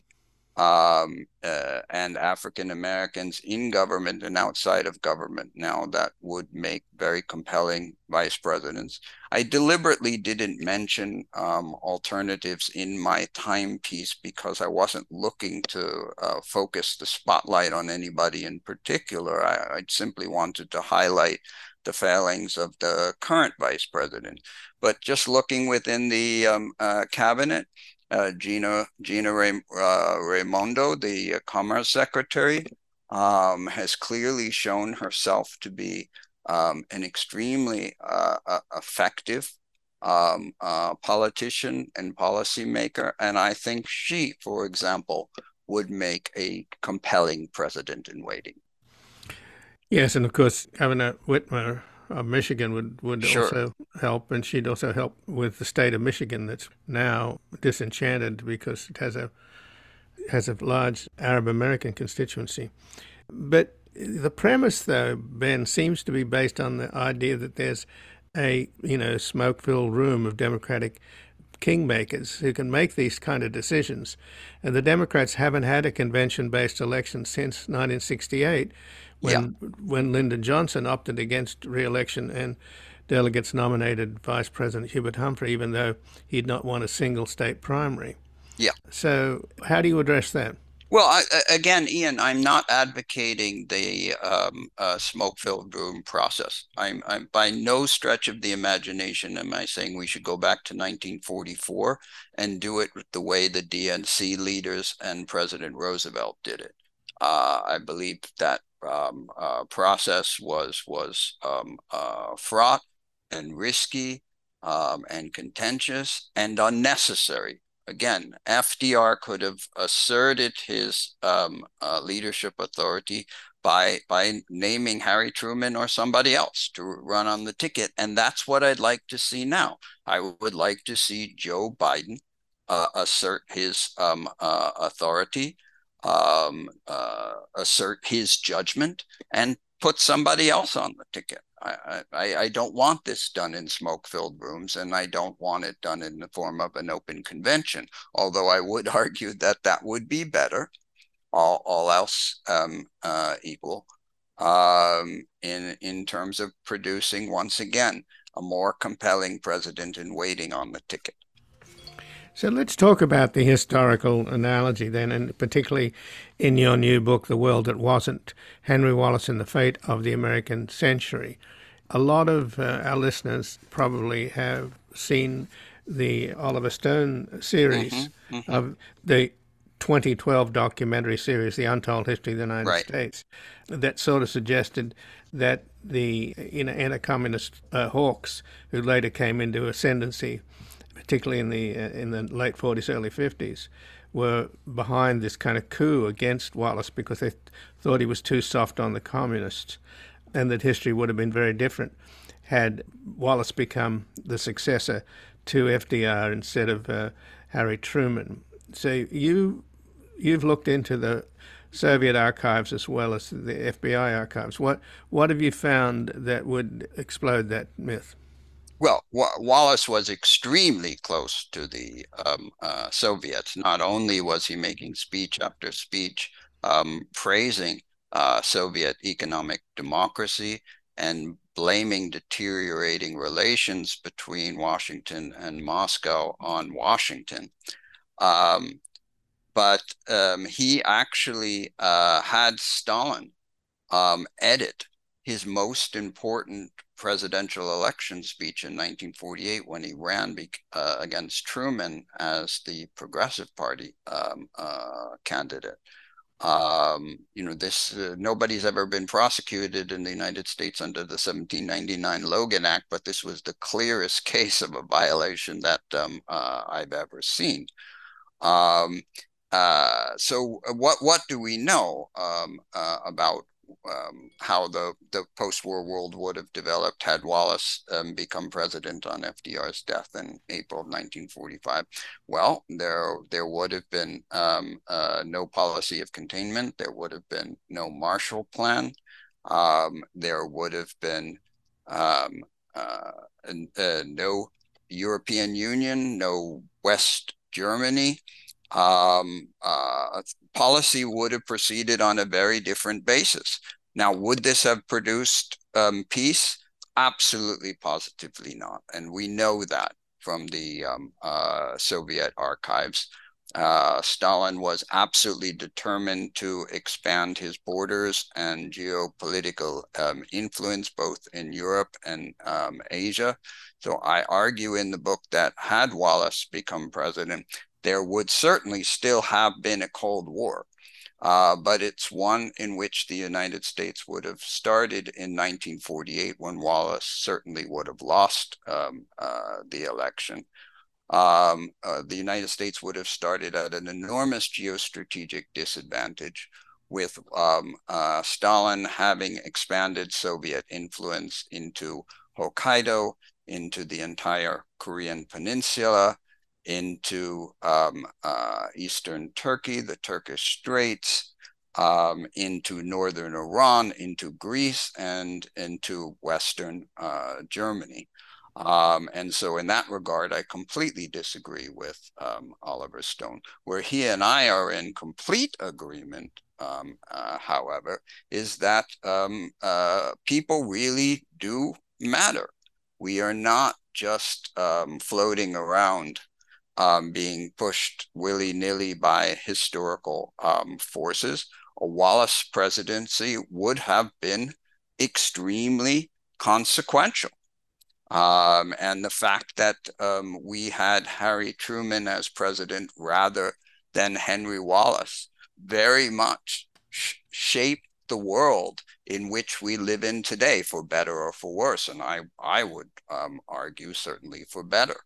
um, uh, and African Americans in government and outside of government now that would make very compelling vice presidents. I deliberately didn't mention um, alternatives in my timepiece because I wasn't looking to uh, focus the spotlight on anybody in particular. I, I simply wanted to highlight the failings of the current vice president. But just looking within the um, uh, cabinet, uh, Gina Gina Ray, uh, Raimondo, the uh, Commerce Secretary, um, has clearly shown herself to be um, an extremely uh, effective um, uh, politician and policymaker, and I think she, for example, would make a compelling president in waiting. Yes, and of course, Governor Whitmer of Michigan would, would sure. also help, and she'd also help with the state of Michigan that's now disenchanted because it has a has a large Arab American constituency. But the premise, though, Benn, seems to be based on the idea that there's a you know smoke-filled room of Democratic kingmakers who can make these kind of decisions. And the Democrats haven't had a convention-based election since 1968 when yeah. when Lyndon Johnson opted against re-election and delegates nominated Vice President Hubert Humphrey, even though he'd not won a single state primary. Yeah. So how do you address that? Well, I, again, Ian, I'm not advocating the um, uh, smoke-filled room process. I'm, I'm, by no stretch of the imagination am I saying we should go back to 1944 and do it the way the DNC leaders and President Roosevelt did it. Uh, I believe that um, uh, process was was um, uh, fraught and risky um, and contentious and unnecessary. Again, FDR could have asserted his um, uh, leadership authority by by naming Harry Truman or somebody else to run on the ticket, and that's what I'd like to see now. I would like to see Joe Biden uh, assert his um, uh, authority um, uh, assert his judgment and put somebody else on the ticket. I, I, I don't want this done in smoke filled rooms and I don't want it done in the form of an open convention. Although I would argue that that would be better, all, all else um, uh, equal, um, in, in terms of producing, once again, a more compelling president in waiting on the ticket. So let's talk about the historical analogy then, and particularly in your new book, The World That Wasn't Henry Wallace and the Fate of the American Century. A lot of uh, our listeners probably have seen the Oliver Stone series mm-hmm, mm-hmm. of the 2012 documentary series, The Untold History of the United right. States, that sort of suggested that the you know, anti-communist uh, hawks who later came into ascendancy particularly in the in the late 40s, early 50s, were behind this kind of coup against Wallace because they th- thought he was too soft on the communists, and that history would have been very different had Wallace become the successor to FDR instead of uh, Harry Truman. So you you've looked into the Soviet archives as well as the FBI archives. What what have you found that would explode that myth? Well, Wallace was extremely close to the um, uh, Soviets. Not only was he making speech after speech um, praising uh, Soviet economic democracy and blaming deteriorating relations between Washington and Moscow on Washington. Um, but um, he actually uh, had Stalin um, edit his most important presidential election speech in 1948 when he ran be, uh, against Truman as the Progressive Party um, uh, candidate. Um, you know, this uh, nobody's ever been prosecuted in the United States under the 1799 Logan Act, but this was the clearest case of a violation that um, uh, I've ever seen. Um, uh, so, uh, what what do we know um, about um, how the, the post-war world would have developed had Wallace um, become president on FDR's death in April of 1945. Well, there there would have been um, uh, no policy of containment. There would have been no Marshall Plan. Um, there would have been um, uh, uh, no European Union, no West Germany. Um, uh, policy would have proceeded on a very different basis. Now, would this have produced um, peace? Absolutely, positively not. And we know that from the um, uh, Soviet archives. Uh, Stalin was absolutely determined to expand his borders and geopolitical um, influence both in Europe and um, Asia. So I argue in the book that had Wallace become president, there would certainly still have been a Cold War. Uh, but it's one in which the United States would have started in 1948 when Wallace certainly would have lost um, uh, the election um, uh, the United States would have started at an enormous geostrategic disadvantage with um, uh, Stalin having expanded Soviet influence into Hokkaido, into the entire Korean peninsula, into um, uh, eastern Turkey, the Turkish Straits, um, into northern Iran, into Greece, and into western uh, Germany. Um, and so, in that regard, I completely disagree with um, Oliver Stone. Where he and I are in complete agreement, um, uh, however, is that um, uh, people really do matter. We are not just um, floating around um, being pushed willy nilly by historical forces. A Wallace presidency would have been extremely consequential. Um, and the fact that um, we had Harry Truman as president rather than Henry Wallace very much sh- shaped the world in which we live in today, for better or for worse. And I, I would um, argue certainly for better.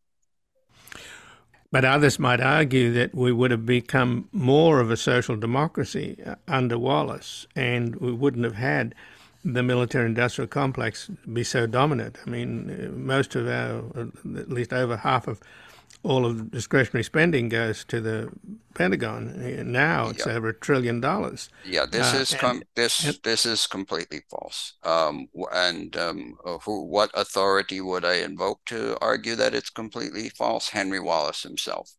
But others might argue that we would have become more of a social democracy uh, under Wallace, and we wouldn't have had the military industrial complex be so dominant. I mean, most of our, at least over half of all of discretionary spending goes to the Pentagon. Now it's yeah. over a trillion dollars. Yeah, this uh, is com- and, this and, this is completely false. Um, and um, who, what authority would I invoke to argue that it's completely false? Henry Wallace himself,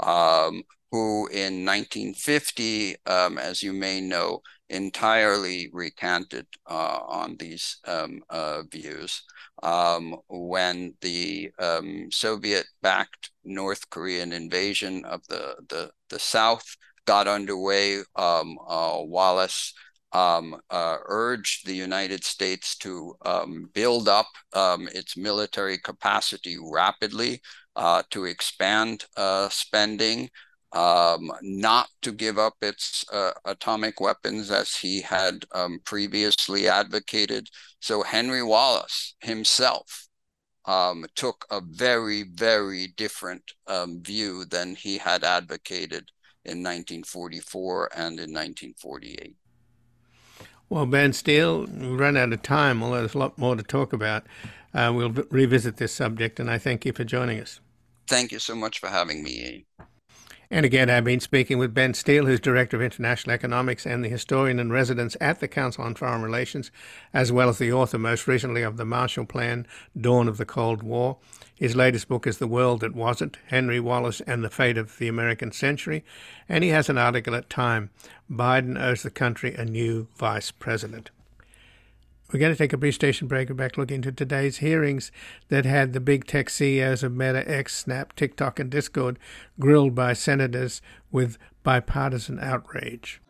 um, who in 1950, um, as you may know, entirely recanted uh, on these um, uh, views um, when the um, Soviet-backed North Korean invasion of the, the, the South got underway. Um, uh, Wallace um, uh, urged the United States to um, build up its military capacity rapidly uh, to expand uh, spending um, not to give up its uh, atomic weapons as he had um, previously advocated. So Henry Wallace himself um, took a very, very different um, view than he had advocated in 1944 and in 1948. Well, Benn Steil, we run out of time, although there's a lot more to talk about. Uh, we'll revisit this subject, and I thank you for joining us. Thank you so much for having me. And again, I've been speaking with Benn Steil, who's Director of International Economics and the historian in residence at the Council on Foreign Relations, as well as the author most recently of The Marshall Plan Dawn of the Cold War. His latest book is The World That Wasn't Henry Wallace and the Fate of the American Century. And he has an article at Time Biden owes the country a new vice president. We're going to take a brief station break and back look into today's hearings that had the big tech CEOs of Meta, X, Snap, TikTok, and Discord grilled by senators with bipartisan outrage.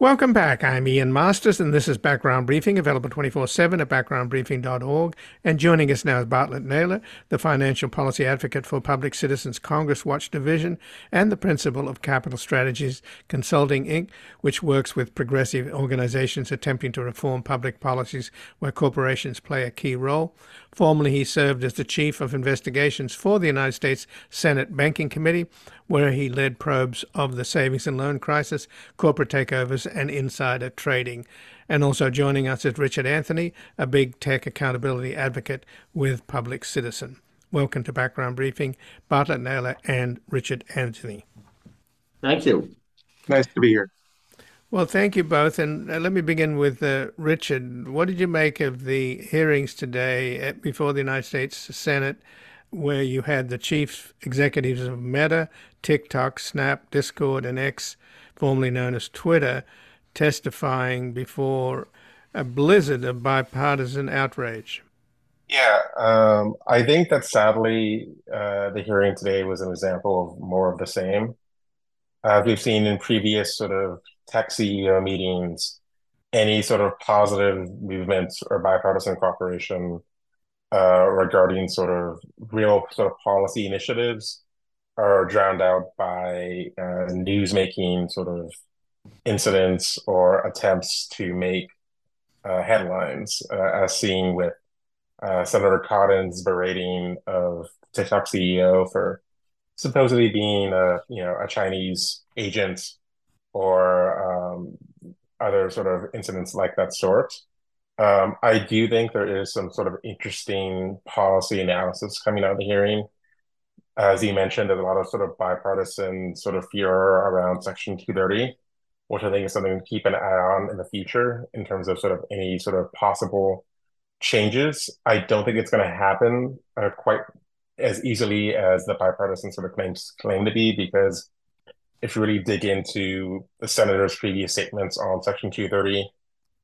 Welcome back. I'm Ian Masters, and this is Background Briefing, available 24 7 at backgroundbriefing.org. And joining us now is Bartlett Naylor, the financial policy advocate for Public Citizens Congress Watch Division and the principal of Capital Strategies Consulting, Inc., which works with progressive organizations attempting to reform public policies where corporations play a key role. Formerly, he served as the Chief of Investigations for the United States Senate Banking Committee, where he led probes of the savings and loan crisis, corporate takeovers, and insider trading. And also joining us is Richard Anthony, a big tech accountability advocate with Public Citizen. Welcome to Background Briefing, Bartlett Naylor and Richard Anthony. Thank you. Nice to be here. Well, thank you both. And uh, let me begin with uh, Richard. What did you make of the hearings today at, before the United States Senate, where you had the chief executives of Meta, TikTok, Snap, Discord, and X, formerly known as Twitter, testifying before a blizzard of bipartisan outrage? Yeah, um, I think that sadly, uh, the hearing today was an example of more of the same. As we've seen in previous sort of tech CEO meetings, any sort of positive movements or bipartisan cooperation uh, regarding sort of real sort of policy initiatives are drowned out by uh, news-making sort of incidents or attempts to make uh, headlines, uh, as seen with uh, Senator Cotton's berating of TikTok CEO for supposedly being a you know a Chinese agent or other sort of incidents like that sort. Um, I do think there is some sort of interesting policy analysis coming out of the hearing. As you mentioned, there's a lot of sort of bipartisan sort of fear around Section 230, which I think is something to keep an eye on in the future in terms of sort of any sort of possible changes. I don't think it's going to happen uh, quite as easily as the bipartisan sort of claims claim to be, because if you really dig into the senator's previous statements on Section 230,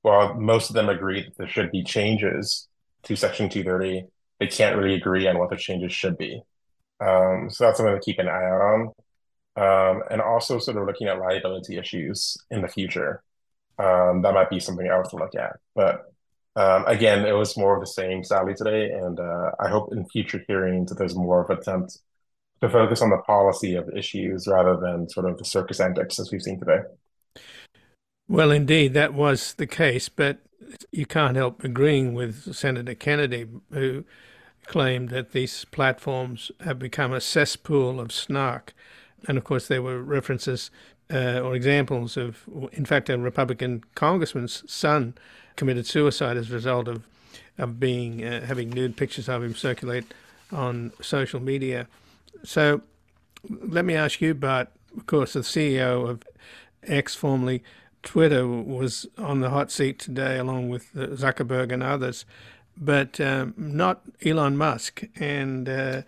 while most of them agree that there should be changes to Section 230, they can't really agree on what the changes should be. Um, so that's something to keep an eye out on. Um, and also sort of looking at liability issues in the future. Um, that might be something else to look at. But um, again, it was more of the same sadly today, and uh, I hope in future hearings that there's more of an attempt to focus on the policy of issues rather than sort of the circus antics as we've seen today. Well, indeed, that was the case, but you can't help agreeing with Senator Kennedy, who claimed that these platforms have become a cesspool of snark. And of course, there were references uh, or examples of, in fact, a Republican congressman's son committed suicide as a result of of being uh, having nude pictures of him circulate on social media. So, let me ask you, Bart. Of course, the CEO of X, formerly Twitter, was on the hot seat today, along with uh, Zuckerberg and others, but um, not Elon Musk. And uh,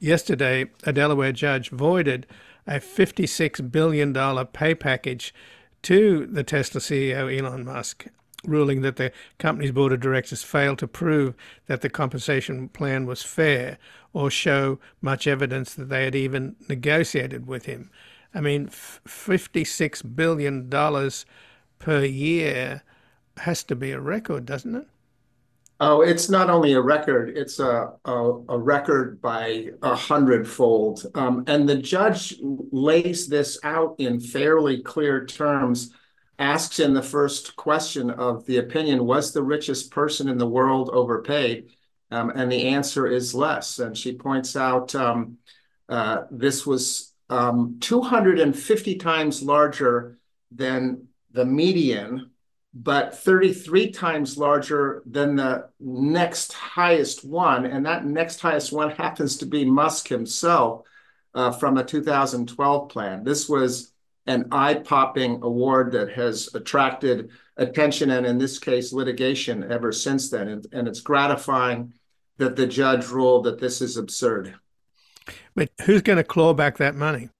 yesterday, a Delaware judge voided a $56 billion pay package to the Tesla CEO Elon Musk ruling that the company's board of directors failed to prove that the compensation plan was fair or show much evidence that they had even negotiated with him. I mean, $56 billion per year has to be a record, doesn't it? Oh, it's not only a record, it's a, a, a record by a hundredfold. Um, and the judge lays this out in fairly clear terms asks in the first question of the opinion, was the richest person in the world overpaid? Um, and the answer is less. And she points out um, uh, this was um, 250 times larger than the median, but 33 times larger than the next highest one. And that next highest one happens to be Musk himself uh, from a 2012 plan. This was an eye-popping award that has attracted attention and, in this case, litigation ever since then. And, and it's gratifying that the judge ruled that this is absurd. But who's going to claw back that money?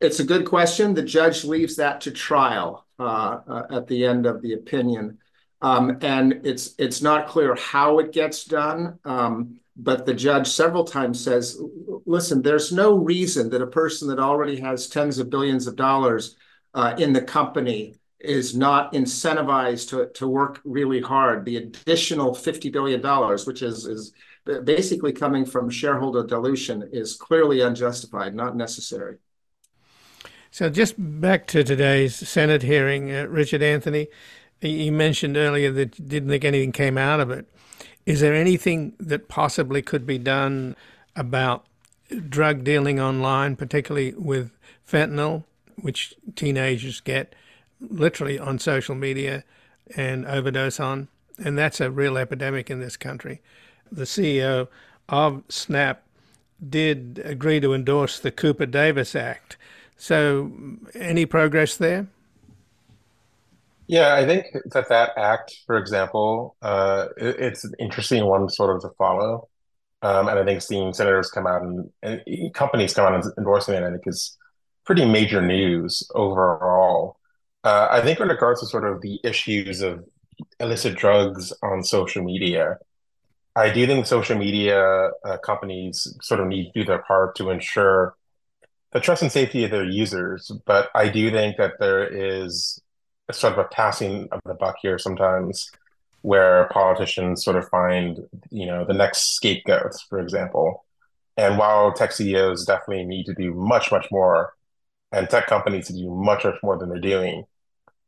It's a good question. The judge leaves that to trial uh, uh, at the end of the opinion. Um, and it's it's not clear how it gets done. Um, but the judge several times says, listen, there's no reason that a person that already has tens of billions of dollars uh, in the company is not incentivized to, to work really hard. The additional $50 billion, which is, is basically coming from shareholder dilution, is clearly unjustified, not necessary. So, just back to today's Senate hearing, uh, Richard Anthony, you mentioned earlier that you didn't think anything came out of it. Is there anything that possibly could be done about drug dealing online, particularly with fentanyl, which teenagers get literally on social media and overdose on? And that's a real epidemic in this country. The CEO of Snap did agree to endorse the Cooper Davis Act. So, any progress there? Yeah, I think that that act, for example, uh, it, it's an interesting one sort of to follow. Um, and I think seeing senators come out and, and companies come out and endorsing it, I think is pretty major news overall. Uh, I think in regards to sort of the issues of illicit drugs on social media, I do think social media uh, companies sort of need to do their part to ensure the trust and safety of their users. But I do think that there is sort of a passing of the buck here sometimes where politicians sort of find, you know, the next scapegoats, for example. And while tech CEOs definitely need to do much, much more, and tech companies to do much, much more than they're doing,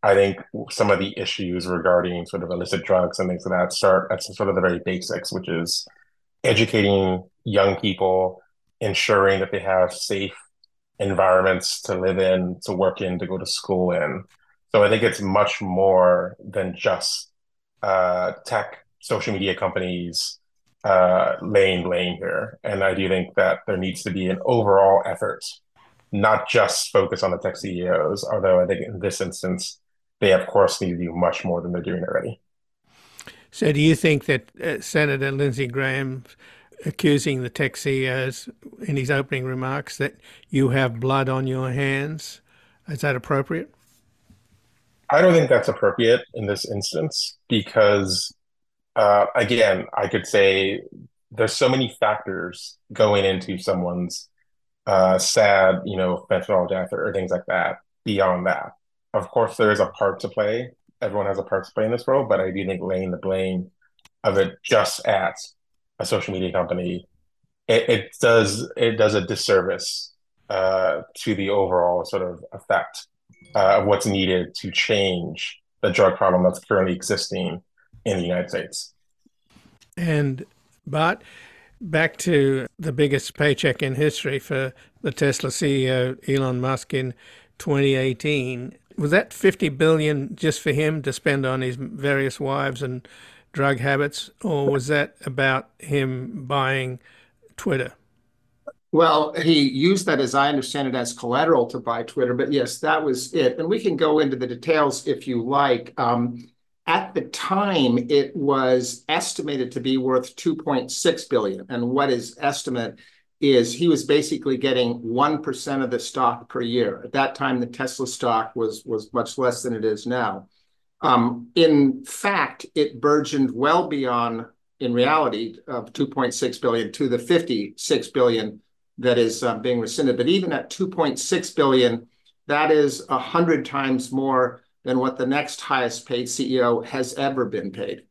I think some of the issues regarding sort of illicit drugs and things like that start at sort of the very basics, which is educating young people, ensuring that they have safe environments to live in, to work in, to go to school in. So I think it's much more than just uh, tech social media companies uh, laying blame here. And I do think that there needs to be an overall effort, not just focus on the tech CEOs, although I think in this instance, they of course need to do much more than they're doing already. So do you think that uh, Senator Lindsey Graham accusing the tech CEOs in his opening remarks that you have blood on your hands, is that appropriate? I don't think that's appropriate in this instance because, uh, again, I could say there's so many factors going into someone's uh, sad, you know, fentanyl death or, or things like that. Beyond that, of course, there is a part to play. Everyone has a part to play in this role, but I do think laying the blame of it just at a social media company, it, it does it does a disservice uh, to the overall sort of effect uh, of what's needed to change the drug problem that's currently existing in the United States. And, but back to the biggest paycheck in history for the Tesla CEO Elon Musk in 2018. Was that 50 billion just for him to spend on his various wives and drug habits, or was that about him buying Twitter? Well, he used that, as I understand it, as collateral to buy Twitter. But yes, that was it. And we can go into the details if you like. Um, at the time, it was estimated to be worth 2.6 billion. And what his estimate is, he was basically getting 1% of the stock per year. At that time, the Tesla stock was was much less than it is now. Um, in fact, it burgeoned well beyond, in reality, of 2.6 billion to the 56 billion that is uh, being rescinded. But even at 2.6 billion, that is 100 times more than what the next highest paid CEO has ever been paid.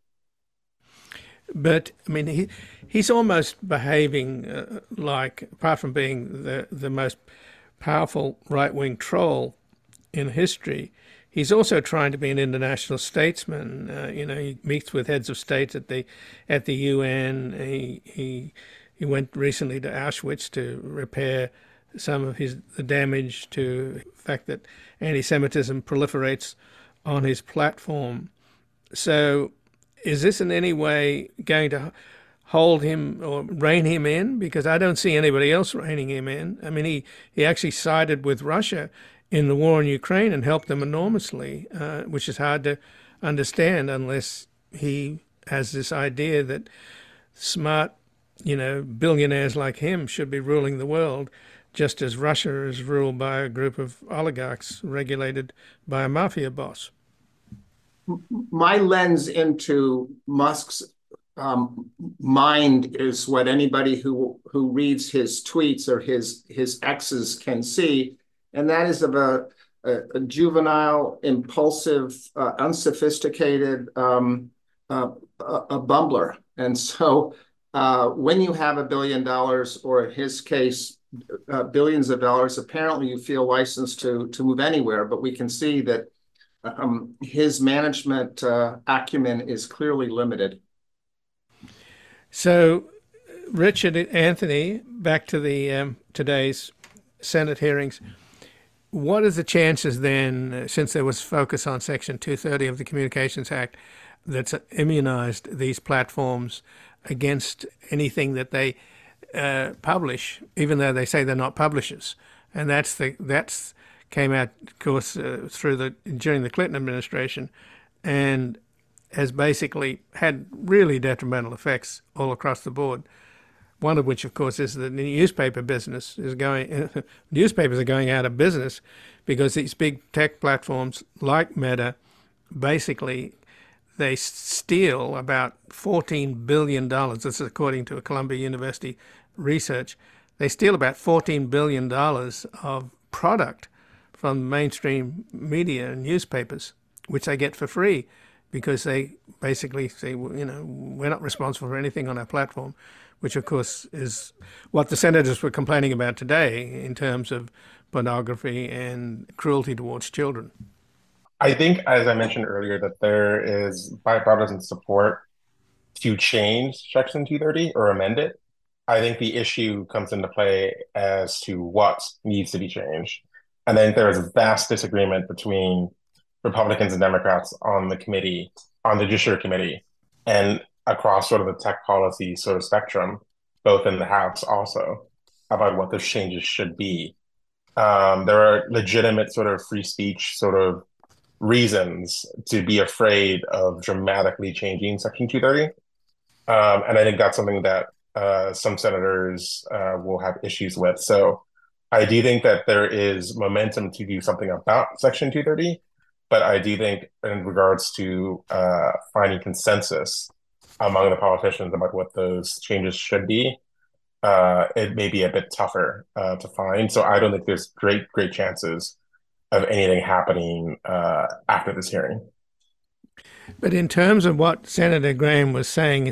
But I mean, he he's almost behaving uh, like, apart from being the the most powerful right wing troll in history, he's also trying to be an international statesman. Uh, you know, he meets with heads of state at the at the UN. He he he went recently to Auschwitz to repair some of his the damage to the fact that anti-Semitism proliferates on his platform. So, is this in any way going to hold him or rein him in? Because I don't see anybody else reining him in. I mean, he, he actually sided with Russia in the war in Ukraine and helped them enormously, uh, which is hard to understand unless he has this idea that smart you know, billionaires like him should be ruling the world, just as Russia is ruled by a group of oligarchs regulated by a mafia boss. My lens into Musk's um, mind is what anybody who who reads his tweets or his his X's can see, and that is of a, a, a juvenile, impulsive, uh, unsophisticated, um, uh, a, a bumbler, and so uh, when you have a billion dollars, or in his case, uh, billions of dollars, apparently you feel licensed to to move anywhere. But we can see that um, his management uh, acumen is clearly limited. So, Richard Anthony, back to the um, today's Senate hearings. What are the chances then, since there was focus on Section 230 of the Communications Act, that's immunized these platforms against anything that they uh, publish, even though they say they're not publishers? And that's the that's came out, of course, uh, through the during the Clinton administration, and has basically had really detrimental effects all across the board. One of which, of course, is that the newspaper business is going. newspapers are going out of business because these big tech platforms like Meta, basically, they steal about fourteen billion dollars. This is according to a Columbia University research. They steal about fourteen billion dollars of product from mainstream media and newspapers, which they get for free because they basically say, you know, we're not responsible for anything on our platform, which of course is what the senators were complaining about today in terms of pornography and cruelty towards children. I think, as I mentioned earlier, that there is bipartisan support to change Section 230 or amend it. I think the issue comes into play as to what needs to be changed. And I think there is a vast disagreement between Republicans and Democrats on the committee, on the Judiciary Committee, and across sort of the tech policy sort of spectrum, both in the House also, about what those changes should be. Um, there are legitimate sort of free speech sort of reasons to be afraid of dramatically changing Section 230. Um, and I think that's something that uh, some senators uh, will have issues with. So I do think that there is momentum to do something about Section 230 but I do think, in regards to uh, finding consensus among the politicians about what those changes should be, uh, it may be a bit tougher uh, to find. So I don't think there's great, great chances of anything happening uh, after this hearing. But in terms of what Senator Graham was saying,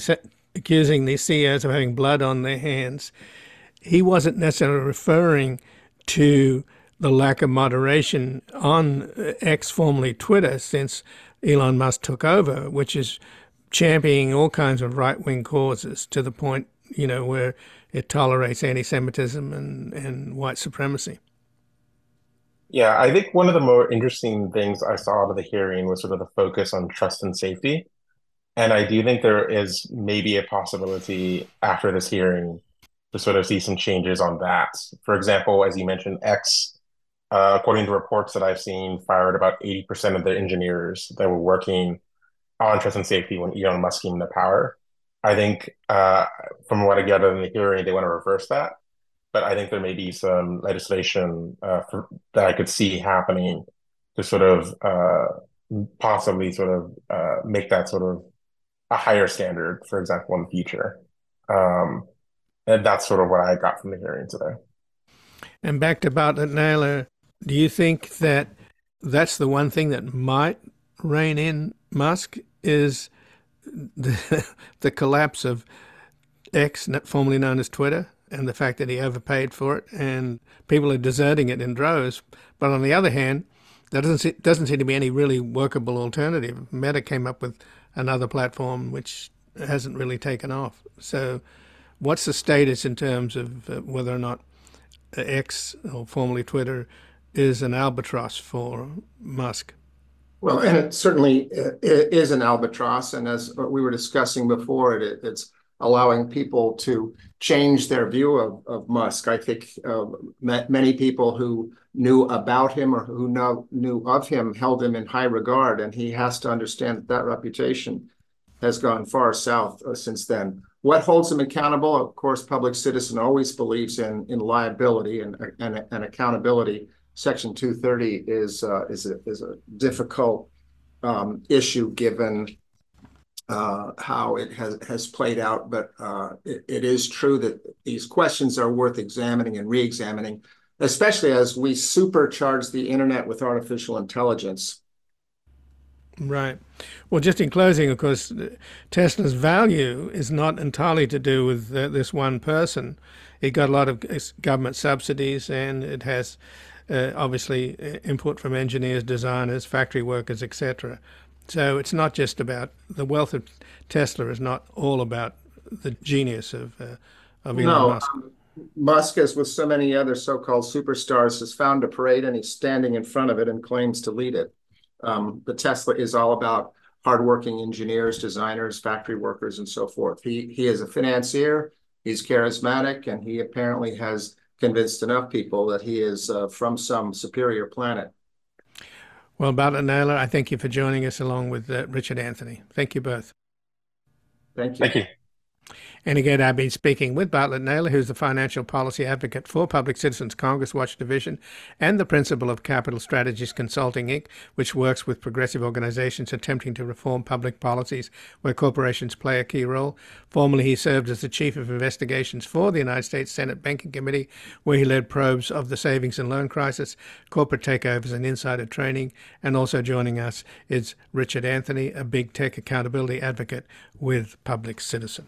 accusing the CEOs of having blood on their hands, he wasn't necessarily referring to the lack of moderation on X, formerly Twitter, since Elon Musk took over, which is championing all kinds of right wing causes to the point, you know, where it tolerates anti Semitism and, and white supremacy. Yeah, I think one of the more interesting things I saw out of the hearing was sort of the focus on trust and safety. And I do think there is maybe a possibility after this hearing to sort of see some changes on that. For example, as you mentioned, X uh, according to reports that I've seen, fired about 80% of the engineers that were working on trust and safety when Elon Musk came into power. I think, uh, from what I gather in the hearing, they want to reverse that. But I think there may be some legislation uh, for, that I could see happening to sort of uh, possibly sort of uh, make that sort of a higher standard, for example, in the future. Um, and that's sort of what I got from the hearing today. And back to Bartlett Naylor, do you think that that's the one thing that might rein in Musk is the, the collapse of X, formerly known as Twitter, and the fact that he overpaid for it, and people are deserting it in droves. But on the other hand, there doesn't doesn't seem to be any really workable alternative. Meta came up with another platform which hasn't really taken off. So, what's the status in terms of uh, whether or not X, or formerly Twitter, is an albatross for Musk. Well, and it certainly is an albatross. And as we were discussing before, it, it's allowing people to change their view of, of Musk. I think uh, many people who knew about him or who know, knew of him held him in high regard. And he has to understand that that reputation has gone far south uh, since then. What holds him accountable? Of course, public citizen always believes in, in liability and, and, and accountability. Section 230 is uh, is a is a difficult um, issue given uh, how it has has played out. But uh, it, it is true that these questions are worth examining and re-examining, especially as we supercharge the internet with artificial intelligence. Right. Well, just in closing, of course, Tesla's value is not entirely to do with uh, this one person. It got a lot of government subsidies, and it has uh, obviously uh, input from engineers, designers, factory workers, etc. So it's not just about the wealth of Tesla is not all about the genius of uh, of Elon no, Musk. Um, Musk, as with so many other so-called superstars, has found a parade and he's standing in front of it and claims to lead it. Um, the Tesla is all about hardworking engineers, designers, factory workers, and so forth. He he is a financier. He's charismatic, and he apparently has convinced enough people that he is uh, from some superior planet. Well, Bartlett Naylor, I thank you for joining us along with uh, Richard Anthony. Thank you both. Thank you. Thank you. And again, I've been speaking with Bartlett Naylor, who's the financial policy advocate for Public Citizens Congress Watch Division and the principal of Capital Strategies Consulting, Inc., which works with progressive organizations attempting to reform public policies where corporations play a key role. Formerly, he served as the chief of investigations for the United States Senate Banking Committee, where he led probes of the savings and loan crisis, corporate takeovers, and insider trading. And also joining us is Richard Anthony, a big tech accountability advocate with Public Citizen.